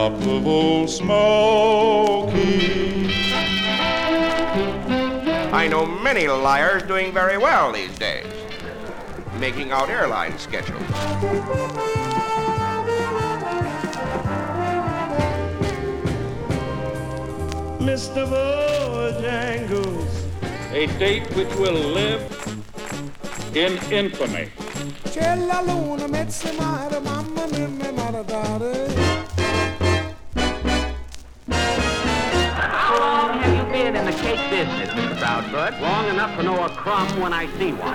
top of old Smoky. I know many liars doing very well these days, making out airline schedules. Mr. Bojangles. A date which will live in infamy. C'è la luna, mezza mare, mamma mia, mi maradare. Been in the cake business, Mr. Proudfoot? Long enough to know a crumb when I see one.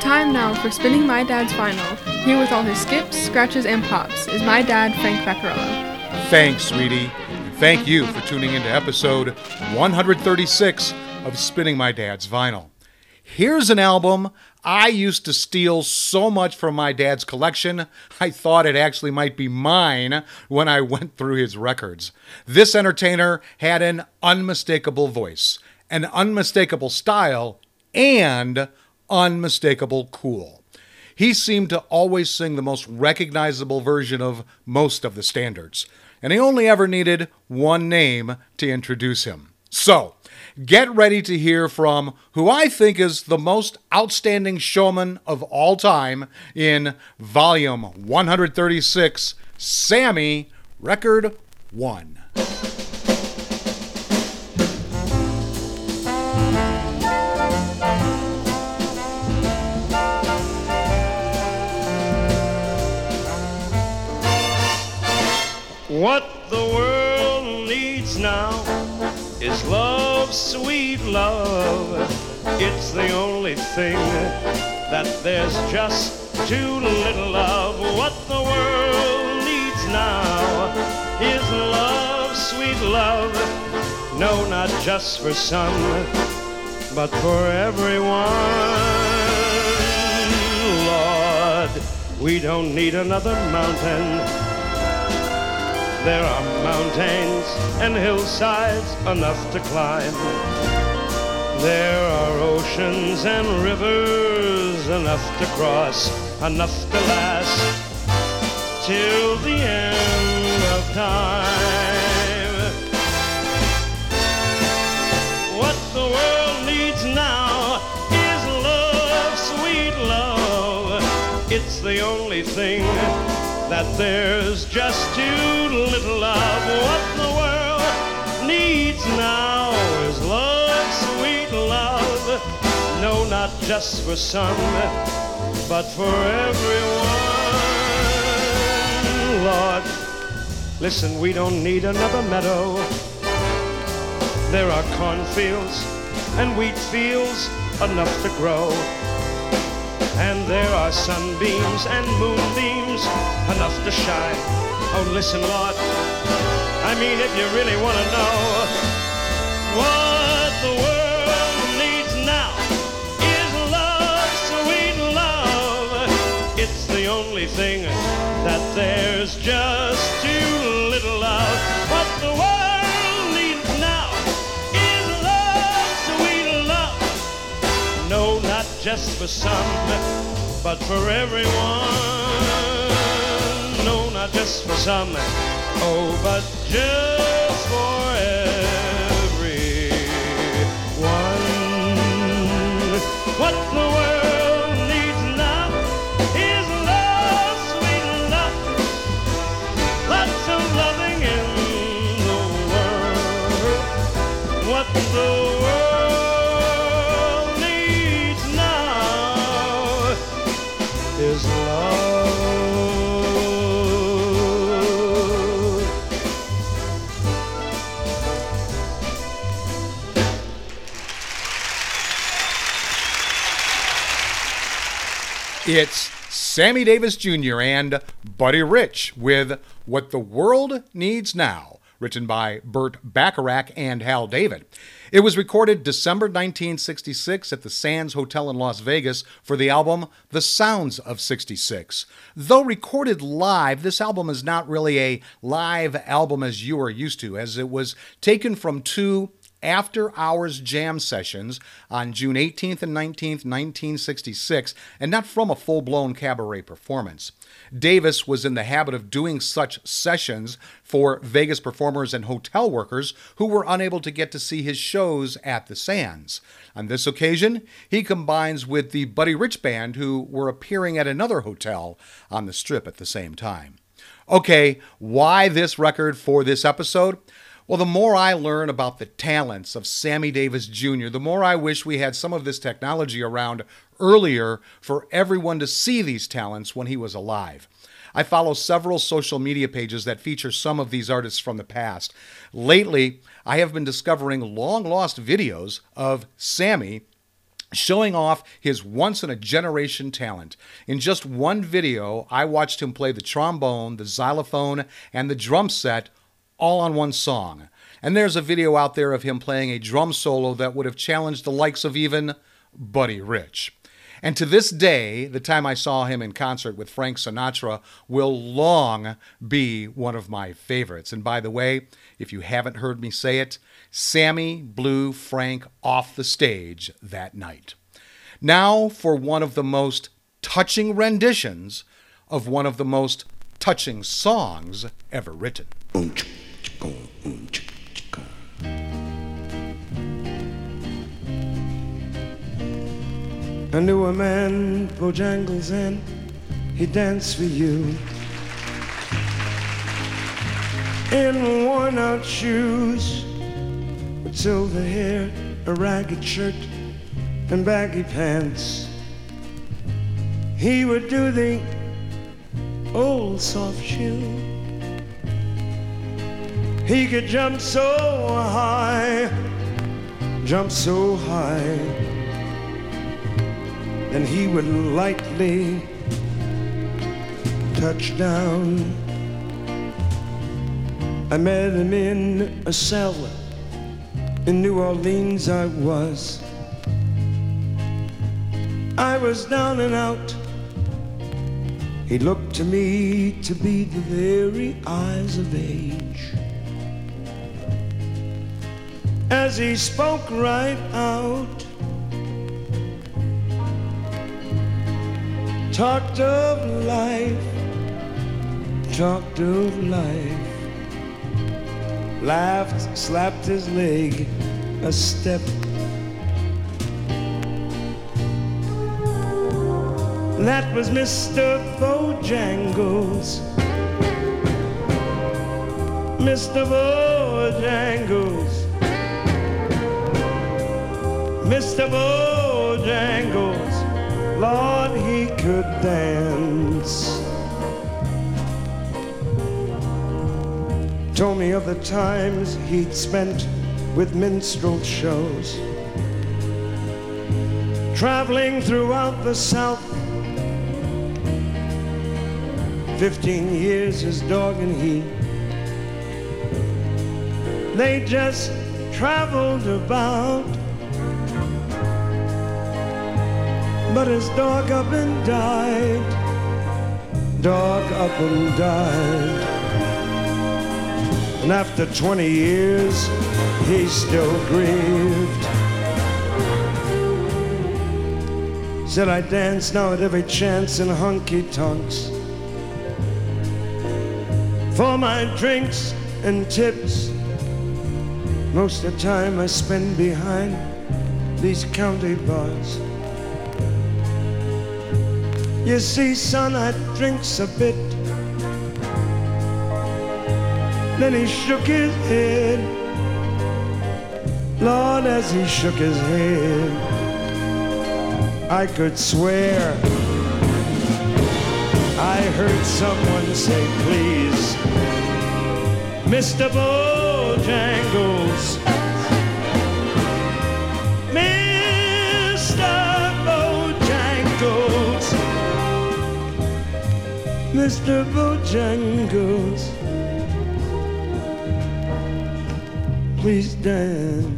Time now for spinning my dad's vinyl. Here with all his skips, scratches, and pops is my dad, Frank Vaccarello. Thanks, sweetie. And thank you for tuning into episode 136 of Spinning My Dad's Vinyl. Here's an album I used to steal so much from my dad's collection, I thought it actually might be mine when I went through his records. This entertainer had an unmistakable voice, an unmistakable style, and unmistakable cool. He seemed to always sing the most recognizable version of most of the standards, and he only ever needed one name to introduce him. So, get ready to hear from who I think is the most outstanding showman of all time in volume 136, Sammy, record 1. What the world needs now is love, sweet love. It's the only thing that there's just too little of. What the world needs now is love, sweet love. No, not just for some, but for everyone. Lord, we don't need another mountain. There are mountains and hillsides enough to climb. There are oceans and rivers enough to cross, enough to last till the end of time. What the world needs now is love, sweet love. It's the only thing that there's just too little of what the world needs now is love, sweet love. No, not just for some, but for everyone. Lord, listen, we don't need another meadow. There are cornfields and wheat fields enough to grow. And there are sunbeams and moonbeams enough to shine. Oh, listen, Lord. I mean, if you really want to know what the world needs now is love, sweet love. It's the only thing that there's just too just for some, but for everyone. No, not just for some, oh, but just for everyone. What It's Sammy Davis Jr. and Buddy Rich with What the World Needs Now, written by Burt Bacharach and Hal David. It was recorded December 1966 at the Sands Hotel in Las Vegas for the album The Sounds of 66. Though recorded live, this album is not really a live album as you are used to, as it was taken from two after hours jam sessions on June 18th and 19th, 1966, and not from a full blown cabaret performance. Davis was in the habit of doing such sessions for Vegas performers and hotel workers who were unable to get to see his shows at the Sands. On this occasion, he combines with the Buddy Rich Band, who were appearing at another hotel on the strip at the same time. Okay, why this record for this episode? Well, the more I learn about the talents of Sammy Davis Jr., the more I wish we had some of this technology around earlier for everyone to see these talents when he was alive. I follow several social media pages that feature some of these artists from the past. Lately, I have been discovering long lost videos of Sammy showing off his once in a generation talent. In just one video, I watched him play the trombone, the xylophone, and the drum set all on one song. And there's a video out there of him playing a drum solo that would have challenged the likes of even Buddy Rich. And to this day, the time I saw him in concert with Frank Sinatra will long be one of my favorites. And by the way, if you haven't heard me say it, Sammy blew Frank off the stage that night. Now for one of the most touching renditions of one of the most touching songs ever written. Um, I knew a man, Bojangles, and he danced for you. In worn out shoes, with silver hair, a ragged shirt, and baggy pants. He would do the old soft shoe. He could jump so high, jump so high and he would lightly touch down. I met him in a cell in New Orleans. I was. I was down and out. He looked to me to be the very eyes of age. As he spoke right out, talked of life, talked of life, laughed, slapped his leg a step. That was Mr. Bojangles. Mr. Bojangles. Mr. Bojangles. Lord, he could dance. Told me of the times he'd spent with minstrel shows, traveling throughout the South. Fifteen years his dog and he, they just traveled about. But his dog up and died. Dog up and died. And after 20 years, he's still grieved. Said I dance now at every chance in honky tonks. For my drinks and tips, most of the time I spend behind these county bars. You see, son, I drinks a bit. Then he shook his head. Lord, as he shook his head, I could swear I heard someone say, please, Mr. Bojangles. Mr. Bojangles. Please dance.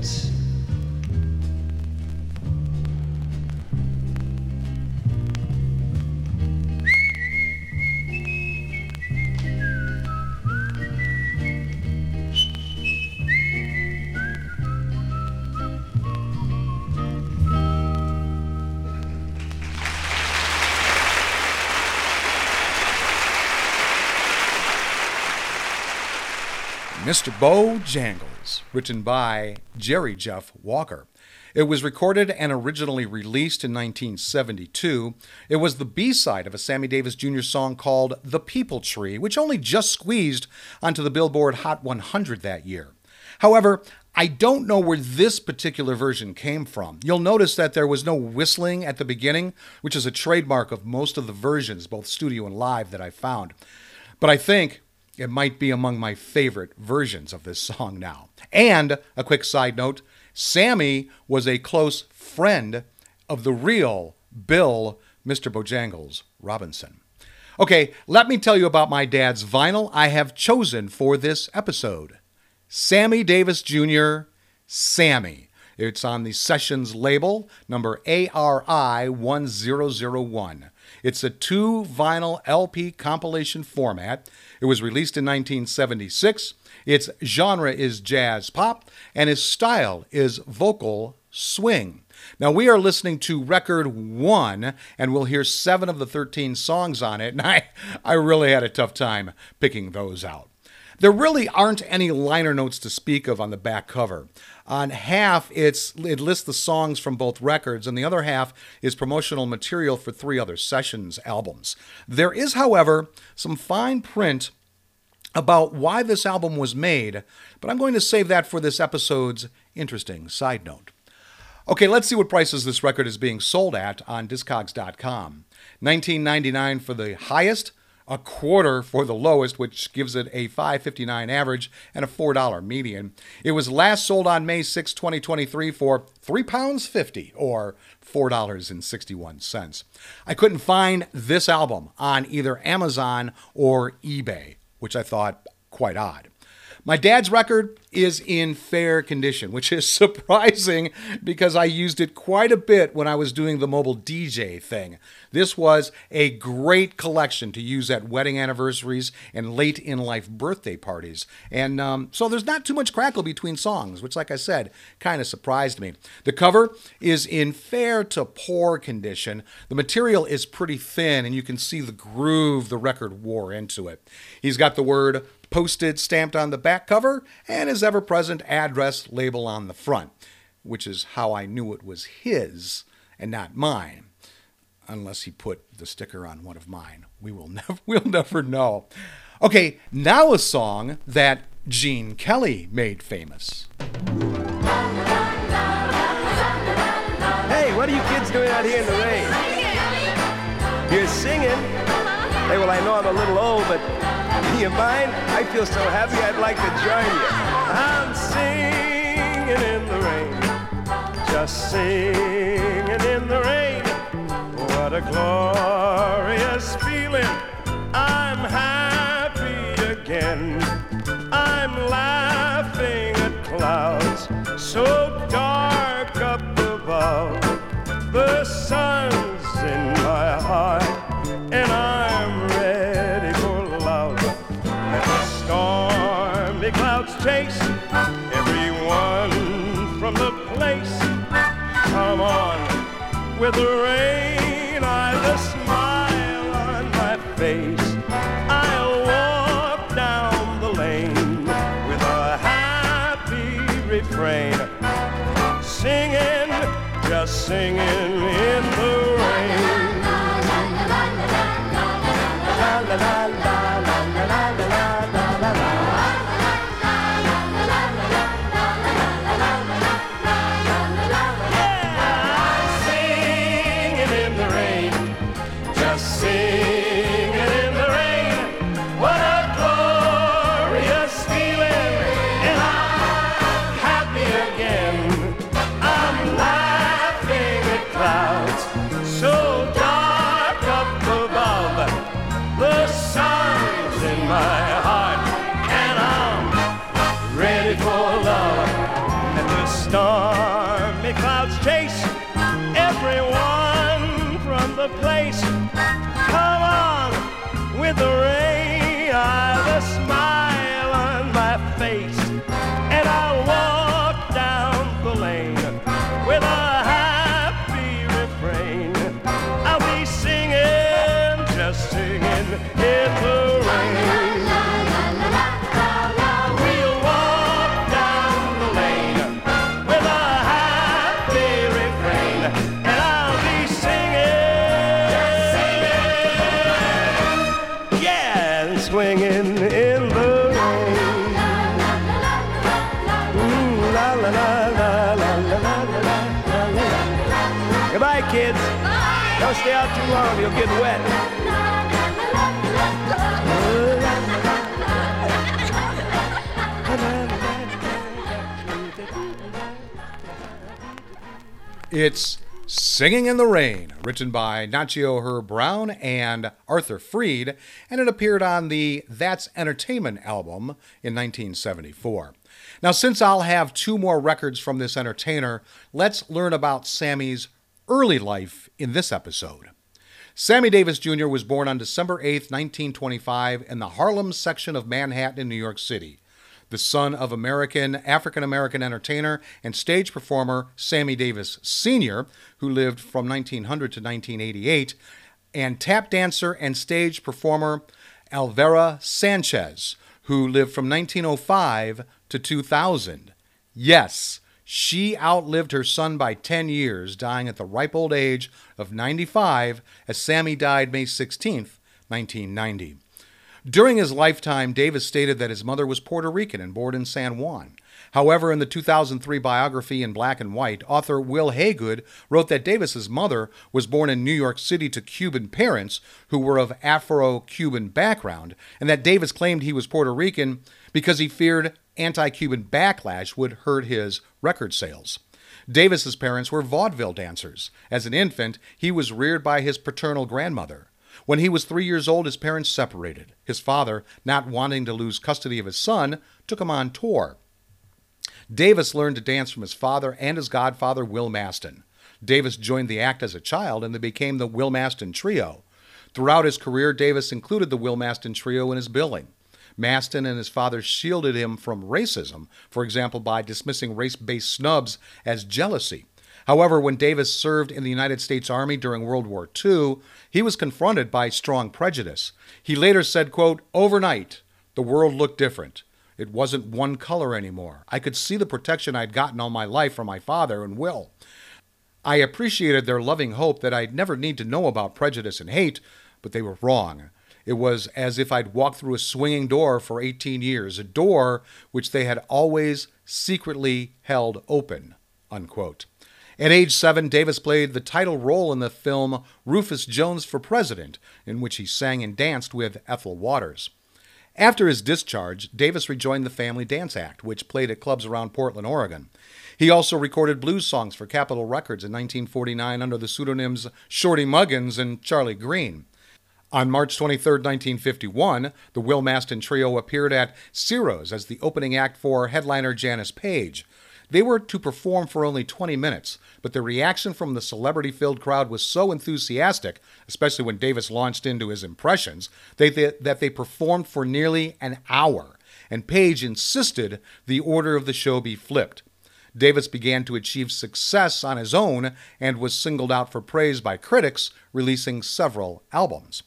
Mr. Bojangles, written by Jerry Jeff Walker. It was recorded and originally released in 1972. It was the B side of a Sammy Davis Jr. song called The People Tree, which only just squeezed onto the Billboard Hot 100 that year. However, I don't know where this particular version came from. You'll notice that there was no whistling at the beginning, which is a trademark of most of the versions, both studio and live, that I found. But I think it might be among my favorite versions of this song now. And a quick side note Sammy was a close friend of the real Bill, Mr. Bojangles Robinson. Okay, let me tell you about my dad's vinyl I have chosen for this episode Sammy Davis Jr., Sammy. It's on the Sessions label, number ARI 1001. It's a two vinyl LP compilation format. It was released in 1976. Its genre is jazz pop, and its style is vocal swing. Now, we are listening to record one, and we'll hear seven of the 13 songs on it, and I, I really had a tough time picking those out. There really aren't any liner notes to speak of on the back cover. On half, it's it lists the songs from both records, and the other half is promotional material for three other sessions albums. There is, however, some fine print about why this album was made, but I'm going to save that for this episode's interesting side note. Okay, let's see what prices this record is being sold at on Discogs.com. 19.99 for the highest, a quarter for the lowest, which gives it a 5.59 average and a $4 median. It was last sold on May 6, 2023 for £3.50 or $4.61. I couldn't find this album on either Amazon or eBay, which I thought quite odd. My dad's record is in fair condition, which is surprising because I used it quite a bit when I was doing the mobile DJ thing. This was a great collection to use at wedding anniversaries and late in life birthday parties. And um, so there's not too much crackle between songs, which, like I said, kind of surprised me. The cover is in fair to poor condition. The material is pretty thin, and you can see the groove the record wore into it. He's got the word posted stamped on the back cover and his ever present address label on the front, which is how I knew it was his and not mine. Unless he put the sticker on one of mine. We will never we'll never know. Okay, now a song that Gene Kelly made famous. Hey, what are you kids doing out here in the rain? You're singing. Hey, well, I know I'm a little old, but do you mind? I feel so happy I'd like to join you. I'm singing in the rain, just singing in the rain. What a glorious feeling. I'm happy again. I'm laughing at clouds so dark up above. The sun's in my heart, chase everyone from the place. Come on with the rain, a smile on my face. I'll walk down the lane with a happy refrain, singing, just singing everyone from the place. Come on with the you'll wet. It's Singing in the Rain, written by Nacio Herb Brown and Arthur Freed, and it appeared on the That's Entertainment album in 1974. Now, since I'll have two more records from this entertainer, let's learn about Sammy's early life in this episode. Sammy Davis Jr. was born on December 8, 1925, in the Harlem section of Manhattan in New York City the son of American African American entertainer and stage performer Sammy Davis Sr., who lived from 1900 to 1988, and tap dancer and stage performer Elvera Sanchez, who lived from 1905 to 2000. Yes, she outlived her son by 10 years, dying at the ripe old age of 95 as Sammy died May 16, 1990. During his lifetime, Davis stated that his mother was Puerto Rican and born in San Juan. However, in the 2003 biography in black and white, author Wil Haygood wrote that Davis's mother was born in New York City to Cuban parents who were of Afro-Cuban background, and that Davis claimed he was Puerto Rican because he feared anti-Cuban backlash would hurt his record sales. Davis's parents were vaudeville dancers. As an infant, he was reared by his paternal grandmother. When he was three years old, his parents separated. His father, not wanting to lose custody of his son, took him on tour. Davis learned to dance from his father and his godfather, Will Mastin. Davis joined the act as a child and they became the Will Mastin Trio. Throughout his career, Davis included the Will Mastin Trio in his billing. Mastin and his father shielded him from racism, for example, by dismissing race based snubs as jealousy. However, when Davis served in the United States Army during World War II, he was confronted by strong prejudice. He later said, quote, Overnight, the world looked different. It wasn't one color anymore. I could see the protection I'd gotten all my life from my father and Will. I appreciated their loving hope that I'd never need to know about prejudice and hate, but they were wrong. It was as if I'd walked through a swinging door for 18 years, a door which they had always secretly held open. Unquote. At age seven, Davis played the title role in the film Rufus Jones for President, in which he sang and danced with Ethel Waters. After his discharge, Davis rejoined the Family Dance Act, which played at clubs around Portland, Oregon. He also recorded blues songs for Capitol Records in 1949 under the pseudonyms Shorty Muggins and Charlie Green. On March 23, 1951, the Will Mastin Trio appeared at Ciro's as the opening act for headliner Janis Paige. They were to perform for only 20 minutes, but the reaction from the celebrity filled crowd was so enthusiastic, especially when Davis launched into his impressions, they, they, that they performed for nearly an hour, and Paige insisted the order of the show be flipped. Davis began to achieve success on his own and was singled out for praise by critics, releasing several albums.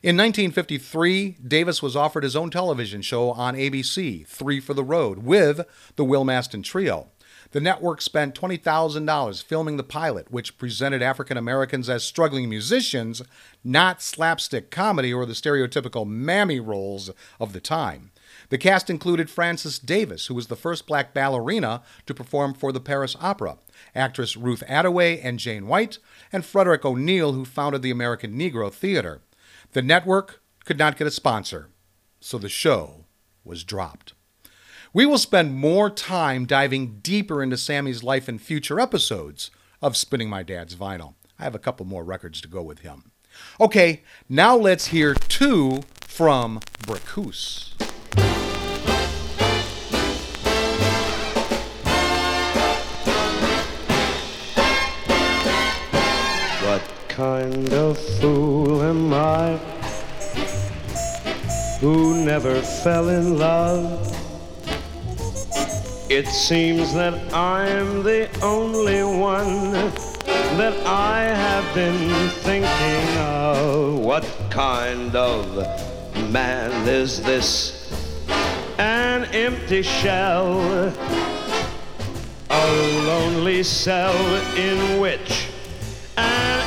In 1953, Davis was offered his own television show on ABC, Three for the Road, with the Will Mastin Trio. The network spent $20,000 filming the pilot, which presented African Americans as struggling musicians, not slapstick comedy or the stereotypical mammy roles of the time. The cast included Frances Davis, who was the first black ballerina to perform for the Paris Opera, actress Ruth Attaway and Jane White, and Frederick O'Neal, who founded the American Negro Theater. The network could not get a sponsor, so the show was dropped. We will spend more time diving deeper into Sammy's life in future episodes of Spinning My Dad's Vinyl. I have a couple more records to go with him. Okay, now let's hear two from Bricusse. Kind of fool am I who never fell in love? It seems that I'm the only one that I have been thinking of. What kind of man is this? An empty shell, a lonely cell in which an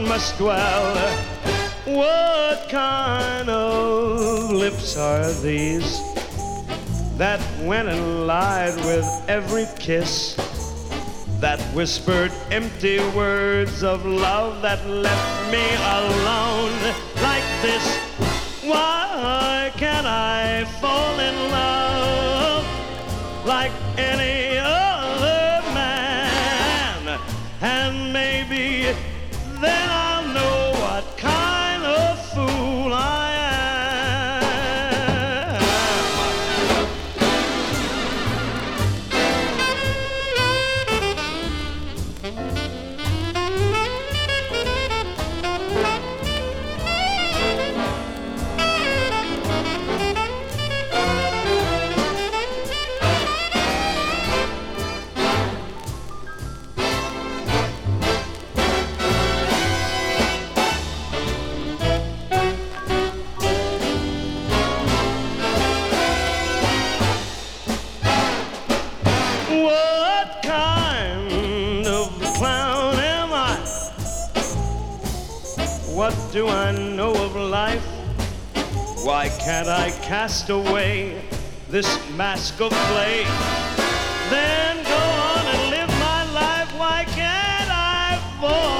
must dwell. What kind of lips are these that went and lied with every kiss? That whispered empty words of love that left me alone like this. Why can't I fall in love like any What do I know of life? Why can't I cast away this mask of clay? Then go on and live my life. Why can't I fall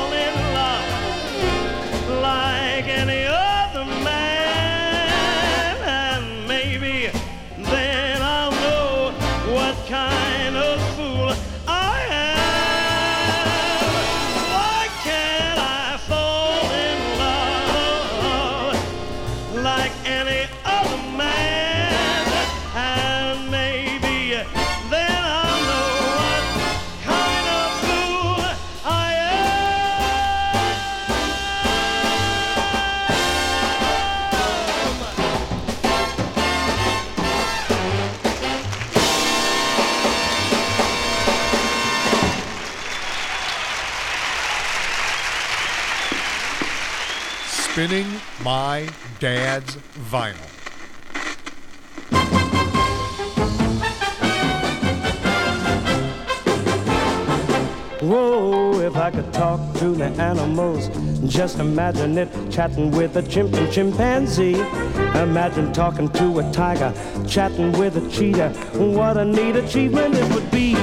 my dad's vinyl. Whoa, if I could talk to the animals, just imagine it chatting with a chimp and chimpanzee. Imagine talking to a tiger, chatting with a cheetah. What a neat achievement it would be.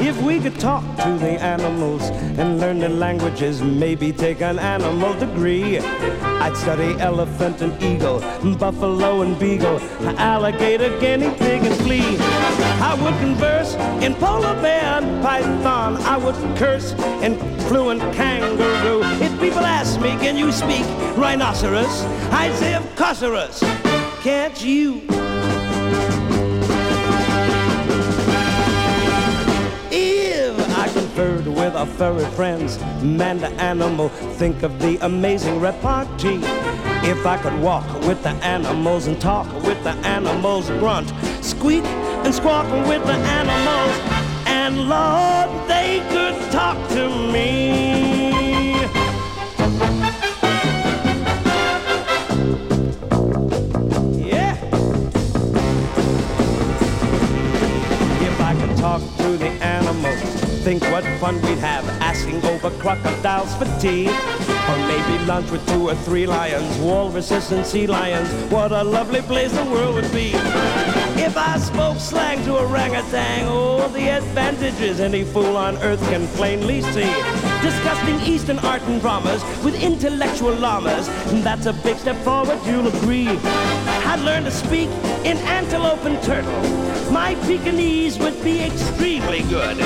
If we could talk to the animals and learn their languages, maybe take an animal degree. I'd study elephant and eagle, buffalo and beagle, alligator, guinea pig and flea. I would converse in polar bear and python. I would curse in fluent kangaroo. If people ask me, can you speak rhinoceros? I say, of can't you? Conferred with our furry friends, man to animal, think of the amazing repartee. If I could walk with the animals and talk with the animals, grunt, squeak, and squawk with the animals, and Lord, they could talk to me. Think what fun we'd have asking over crocodiles for tea. Or maybe lunch with two or three lions, walruses and sea lions. What a lovely place the world would be. If I spoke slang to orangutan, oh, the advantages any fool on earth can plainly see. Disgusting Eastern art and dramas with intellectual llamas, that's a big step forward, you'll agree. I'd learn to speak in antelope and turtle. My Pekingese would be extremely good.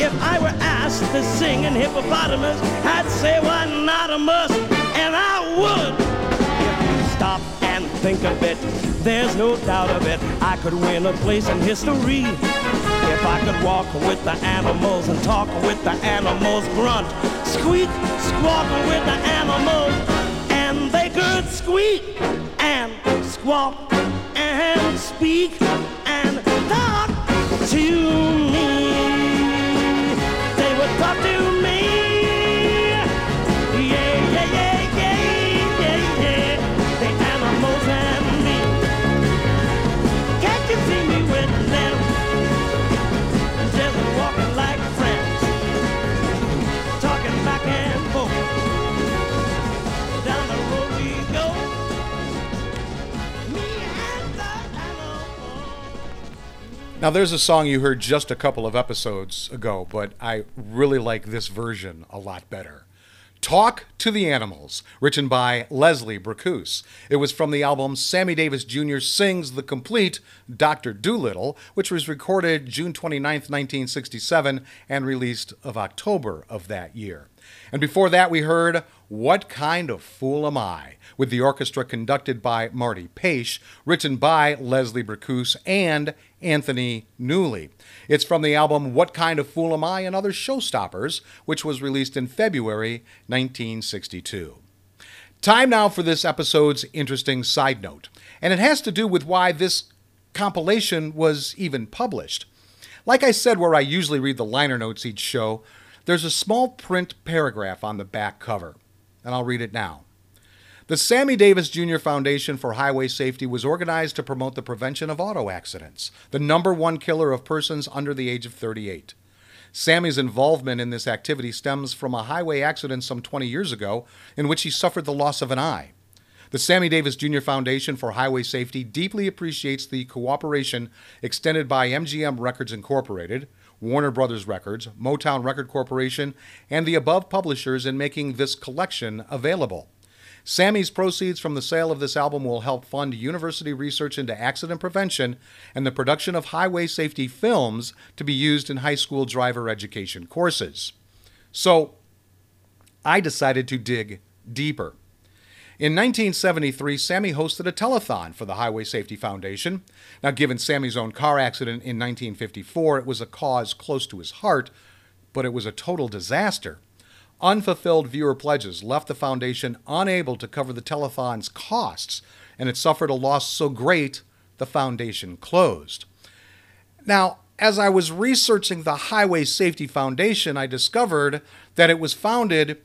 If I were asked to sing in hippopotamus, I'd say why not a must, and I would. If you stop and think of it, there's no doubt of it. I could win a place in history. If I could walk with the animals and talk with the animals, grunt, squeak, squawk with the animals, and they could squeak squawk and speak Now, there's a song you heard just a couple of episodes ago, but I really like this version a lot better. Talk to the Animals, written by Leslie Bricusse. It was from the album Sammy Davis Jr. Sings the Complete Dr. Dolittle, which was recorded June 29, 1967, and released of October of that year. And before that, we heard What Kind of Fool Am I? with the orchestra conducted by Marty Paich, written by Leslie Bricusse and Anthony Newley. It's from the album What Kind of Fool Am I and Other Showstoppers, which was released in February 1962. Time now for this episode's interesting side note, and it has to do with why this compilation was even published. Like I said, where I usually read the liner notes each show, there's a small print paragraph on the back cover, and I'll read it now. The Sammy Davis Jr. Foundation for Highway Safety was organized to promote the prevention of auto accidents, the number one killer of persons under the age of 38. Sammy's involvement in this activity stems from a highway accident some 20 years ago in which he suffered the loss of an eye. The Sammy Davis Jr. Foundation for Highway Safety deeply appreciates the cooperation extended by MGM Records Incorporated, Warner Brothers Records, Motown Record Corporation, and the above publishers in making this collection available. Sammy's proceeds from the sale of this album will help fund university research into accident prevention and the production of highway safety films to be used in high school driver education courses. So, I decided to dig deeper. In 1973, Sammy hosted a telethon for the Highway Safety Foundation. Now, given Sammy's own car accident in 1954, it was a cause close to his heart, but it was a total disaster. Unfulfilled viewer pledges left the foundation unable to cover the telethon's costs, and it suffered a loss so great the foundation closed. Now, as I was researching the Highway Safety Foundation, I discovered that it was founded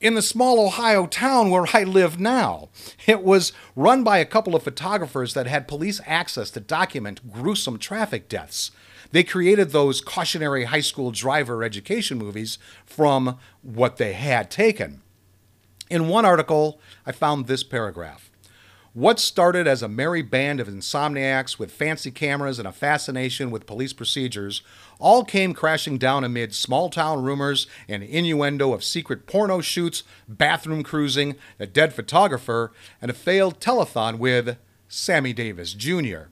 in the small Ohio town where I live now. It was run by a couple of photographers that had police access to document gruesome traffic deaths. They created those cautionary high school driver education movies from what they had taken. In one article, I found this paragraph. What started as a merry band of insomniacs with fancy cameras and a fascination with police procedures all came crashing down amid small town rumors and innuendo of secret porno shoots, bathroom cruising, a dead photographer, and a failed telethon with Sammy Davis Jr.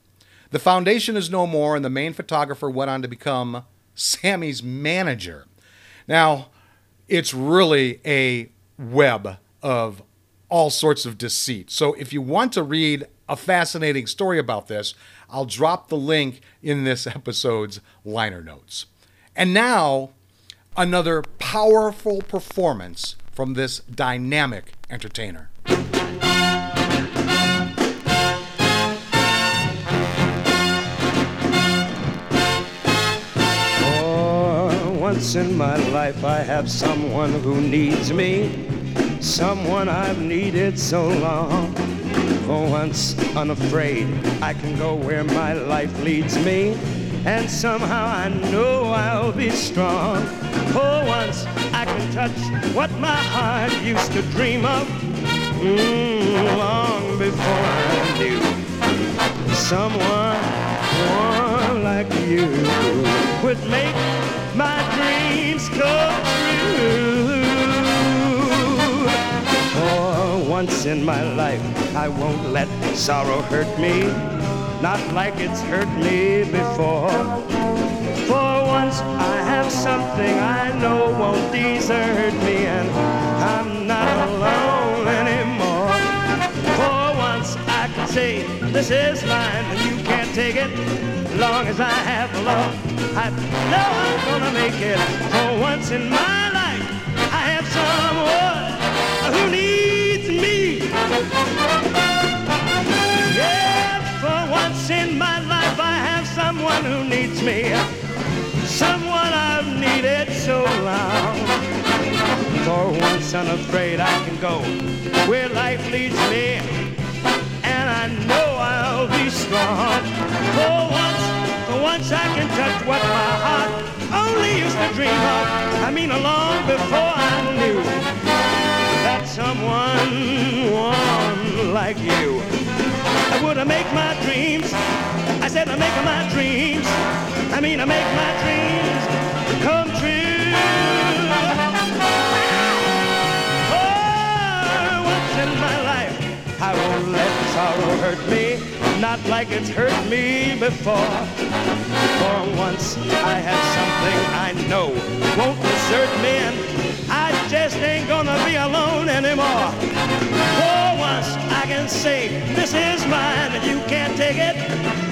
The foundation is no more, and the main photographer went on to become Sammy's manager. Now, it's really a web of all sorts of deceit. So if you want to read a fascinating story about this, I'll drop the link in this episode's liner notes. And now, another powerful performance from this dynamic entertainer. Once in my life I have someone who needs me, someone I've needed so long. For once unafraid, I can go where my life leads me, and somehow I know I'll be strong. For once I can touch what my heart used to dream of mm, long before I knew someone, one like you would make my dreams come true. For once in my life, I won't let sorrow hurt me, not like it's hurt me before. For once, I have something I know won't desert me, and I'm not alone anymore. For once, I can say, This is mine, take it long as I have love. I know I'm gonna make it. For once in my life, I have someone who needs me. Yeah, for once in my life, I have someone who needs me. Someone I've needed so long. For once unafraid, I can go where life leads me. I know I'll be strong. For once, for once I can touch what my heart only used to dream of. I mean, a long before I knew that someone, one like you, I would have make my dreams I said I make my dreams. I mean I make my dreams come true. For once in my life, I won't let sorrow hurt me, not like it's hurt me before. For once I have something I know won't desert me, and I just ain't gonna be alone anymore. For once I can say, this is mine and you can't take it.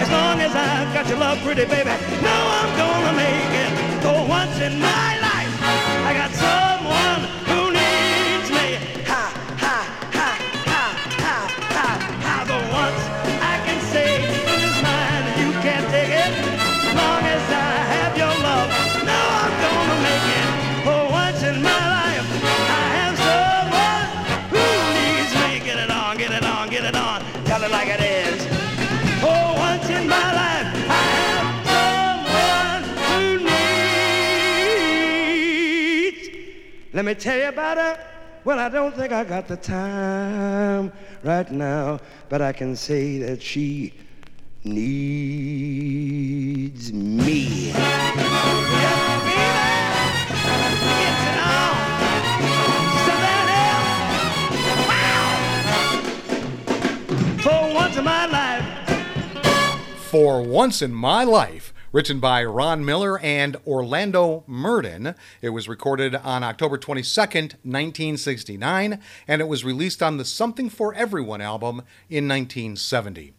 As long as I've got your love, pretty baby, no, I'm gonna make it. For once in my life, I got someone Let me tell you about her. Well, I don't think I got the time right now, but I can say that she needs me. Yeah, baby. Get it on. For once in my life. Written by Ron Miller and Orlando Murden. It was recorded on October 22nd, 1969, and it was released on the Something for Everyone album in 1970.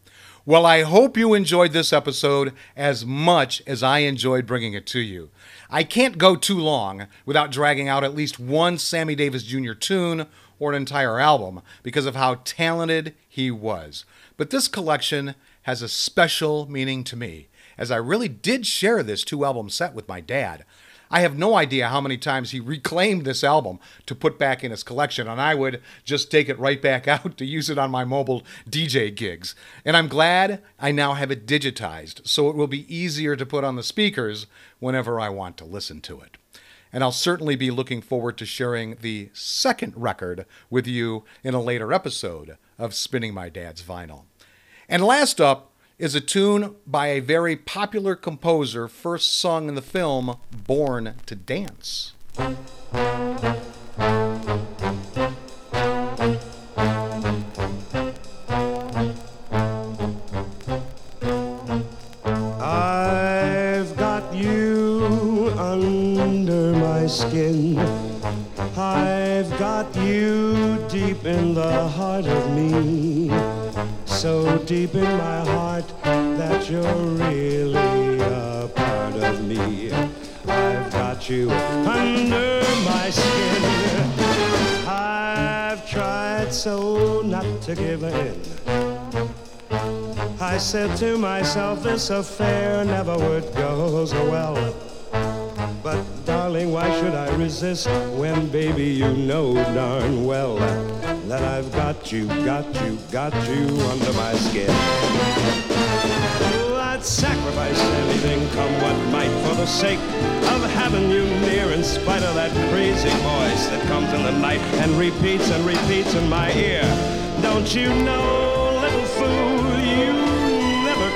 Well, I hope you enjoyed this episode as much as I enjoyed bringing it to you. I can't go too long without dragging out at least one Sammy Davis Jr. tune or an entire album because of how talented he was. But this collection has a special meaning to me, as I really did share this two album set with my dad. I have no idea how many times he reclaimed this album to put back in his collection, and I would just take it right back out to use it on my mobile DJ gigs. And I'm glad I now have it digitized, so it will be easier to put on the speakers whenever I want to listen to it. And I'll certainly be looking forward to sharing the second record with you in a later episode of Spinning My Dad's Vinyl. And last up is a tune by a very popular composer first sung in the film Born to Dance. Myself, this affair never would go so well. But darling, why should I resist when, baby, you know darn well that I've got you, got you, got you under my skin. Oh, I'd sacrifice anything, come what might, for the sake of having you near, in spite of that crazy voice that comes in the night and repeats and repeats in my ear. Don't you know, little fool,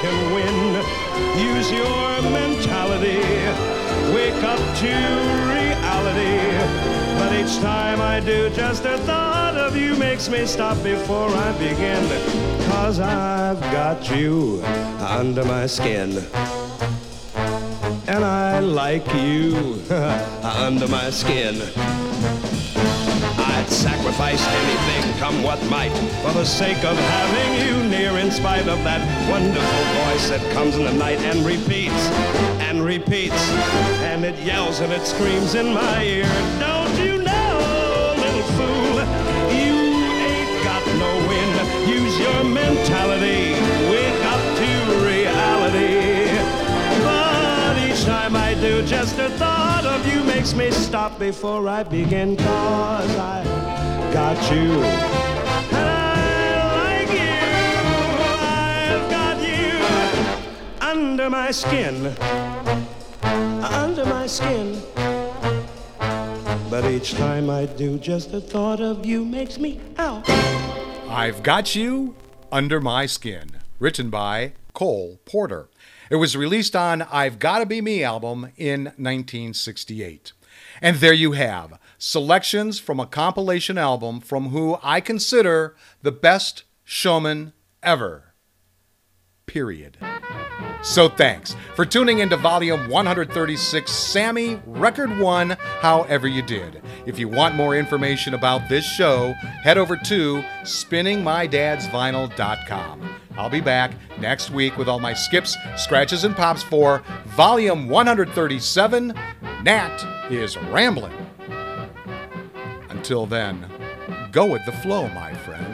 can win. Use your mentality. Wake up to reality. But each time I do, just the thought of you makes me stop before I begin. Cause I've got you under my skin. And I like you under my skin. Sacrifice anything, come what might, for the sake of having you near, in spite of that wonderful voice that comes in the night and repeats and repeats, and it yells and it screams in my ear. Don't you know, little fool, you ain't got no win. Use your mentality, wake up to reality. But each time I do, just the thought of you makes me stop before I begin, cause I got you. And I like you. I've got you under my skin. Under my skin. But each time I do, just the thought of you makes me out. I've Got You Under My Skin, written by Cole Porter. It was released on I've Gotta Be Me album in 1968. And there you have selections from a compilation album from who I consider the best showman ever. Period. So thanks for tuning into volume 136, Sammy Record 1, However You Did. If you want more information about this show, head over to spinningmydadsvinyl.com. I'll be back next week with all my skips, scratches, and pops for volume 137. Nat is rambling. Until then, go with the flow, my friends.